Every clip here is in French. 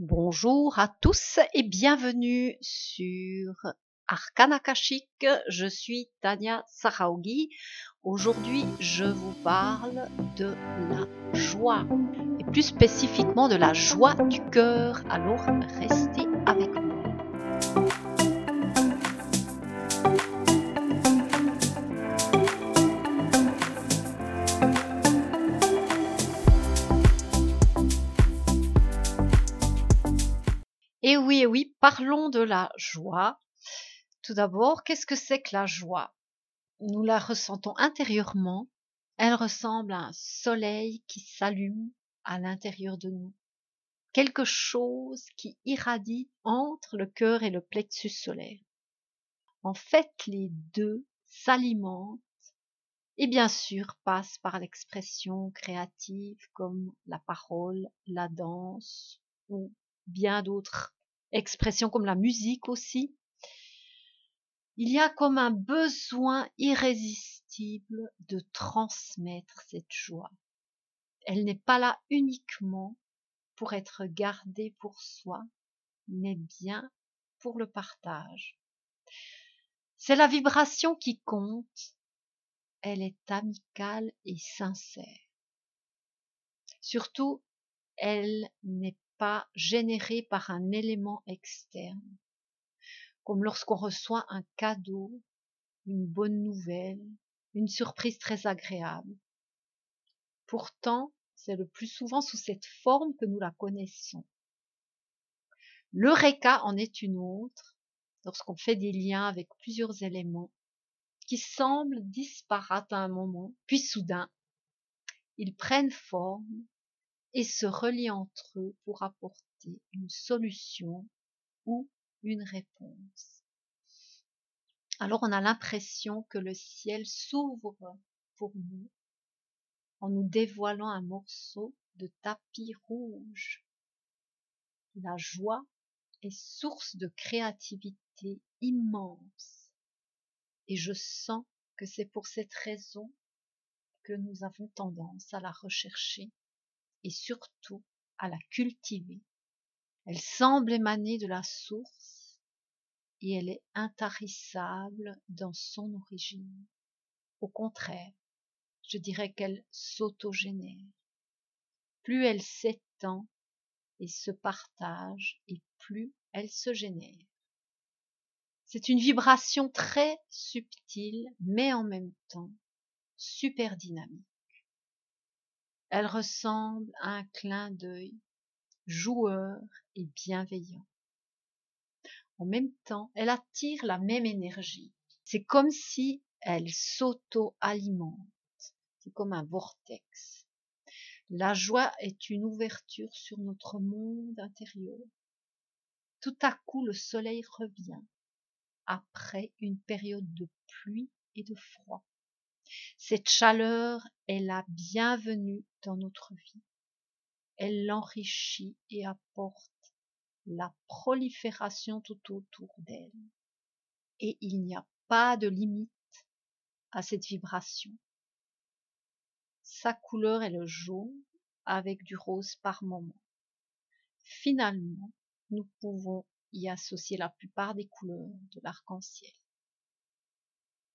Bonjour à tous et bienvenue sur Arcana Akashique. Je suis Tania Saraogi. Aujourd'hui, je vous parle de la joie et plus spécifiquement de la joie du cœur. Alors, restez avec moi. Et oui, oui, parlons de la joie. Tout d'abord, qu'est-ce que c'est que la joie? Nous la ressentons intérieurement. Elle ressemble à un soleil qui s'allume à l'intérieur de nous. Quelque chose qui irradie entre le cœur et le plexus solaire. En fait, les deux s'alimentent et bien sûr passent par l'expression créative comme la parole, la danse ou bien d'autres expressions comme la musique aussi. Il y a comme un besoin irrésistible de transmettre cette joie. Elle n'est pas là uniquement pour être gardée pour soi, mais bien pour le partage. C'est la vibration qui compte. Elle est amicale et sincère. Surtout, elle n'est pas générée par un élément externe, comme lorsqu'on reçoit un cadeau, une bonne nouvelle, une surprise très agréable. Pourtant, c'est le plus souvent sous cette forme que nous la connaissons. L'eureka en est une autre, lorsqu'on fait des liens avec plusieurs éléments qui semblent disparates à un moment, puis soudain, ils prennent forme et se relient entre eux pour apporter une solution ou une réponse. Alors on a l'impression que le ciel s'ouvre pour nous en nous dévoilant un morceau de tapis rouge. La joie est source de créativité immense et je sens que c'est pour cette raison que nous avons tendance à la rechercher et surtout à la cultiver. Elle semble émaner de la source et elle est intarissable dans son origine. Au contraire, je dirais qu'elle s'autogénère. Plus elle s'étend et se partage et plus elle se génère. C'est une vibration très subtile mais en même temps super dynamique. Elle ressemble à un clin d'œil joueur et bienveillant. En même temps, elle attire la même énergie. C'est comme si elle s'auto-alimente. C'est comme un vortex. La joie est une ouverture sur notre monde intérieur. Tout à coup, le soleil revient après une période de pluie et de froid. Cette chaleur est la bienvenue dans notre vie. Elle l'enrichit et apporte la prolifération tout autour d'elle. Et il n'y a pas de limite à cette vibration. Sa couleur est le jaune avec du rose par moment. Finalement, nous pouvons y associer la plupart des couleurs de l'arc-en-ciel.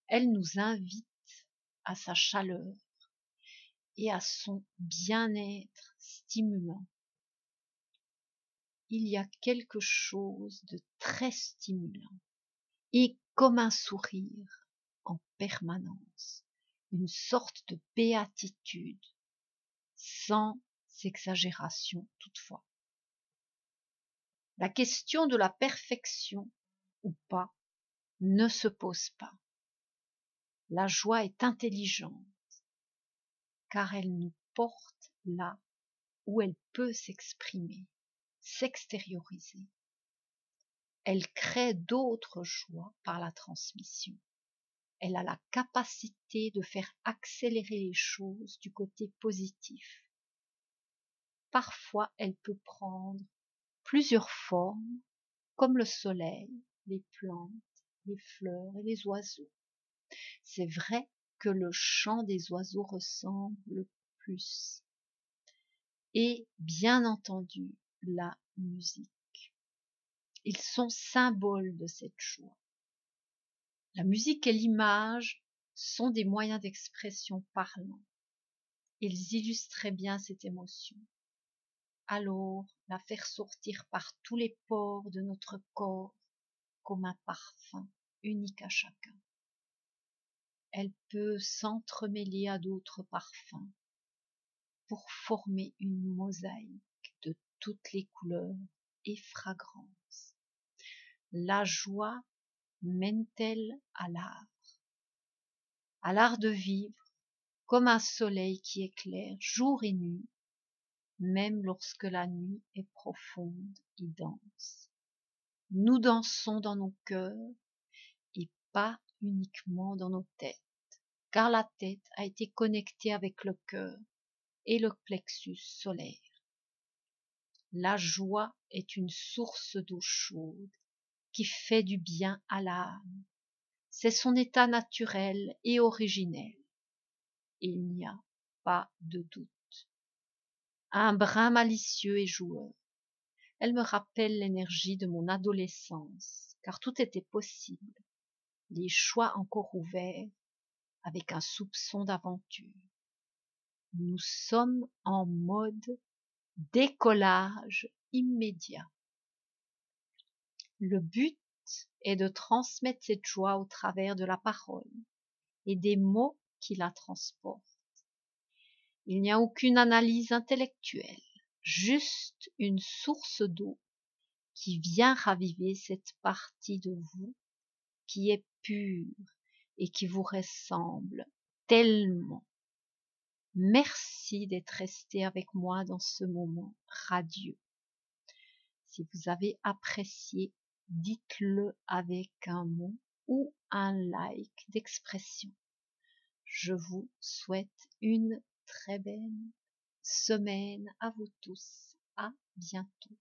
Elle nous invite à sa chaleur et à son bien-être stimulant. Il y a quelque chose de très stimulant et comme un sourire en permanence, une sorte de béatitude, sans exagération toutefois. La question de la perfection ou pas ne se pose pas. La joie est intelligente, car elle nous porte là où elle peut s'exprimer, s'extérioriser. Elle crée d'autres joies par la transmission. Elle a la capacité de faire accélérer les choses du côté positif. Parfois, elle peut prendre plusieurs formes, comme le soleil, les plantes, les fleurs et les oiseaux. C'est vrai que le chant des oiseaux ressemble le plus. Et bien entendu, la musique. Ils sont symboles de cette joie. La musique et l'image sont des moyens d'expression parlants. Ils illustraient bien cette émotion. Alors la faire sortir par tous les pores de notre corps comme un parfum unique à chacun. Elle peut s'entremêler à d'autres parfums pour former une mosaïque de toutes les couleurs et fragrances. La joie mène-t-elle à l'art? À l'art de vivre comme un soleil qui éclaire jour et nuit, même lorsque la nuit est profonde et dense. Nous dansons dans nos cœurs pas uniquement dans nos têtes, car la tête a été connectée avec le cœur et le plexus solaire. La joie est une source d'eau chaude qui fait du bien à l'âme. C'est son état naturel et originel. Il n'y a pas de doute. Un brin malicieux et joueur. Elle me rappelle l'énergie de mon adolescence, car tout était possible. Les choix encore ouverts, avec un soupçon d'aventure. Nous sommes en mode décollage immédiat. Le but est de transmettre cette joie au travers de la parole et des mots qui la transportent. Il n'y a aucune analyse intellectuelle, juste une source d'eau qui vient raviver cette partie de vous qui est pure et qui vous ressemble tellement. Merci d'être resté avec moi dans ce moment radieux. Si vous avez apprécié, dites-le avec un mot ou un like d'expression. Je vous souhaite une très belle semaine à vous tous. À bientôt.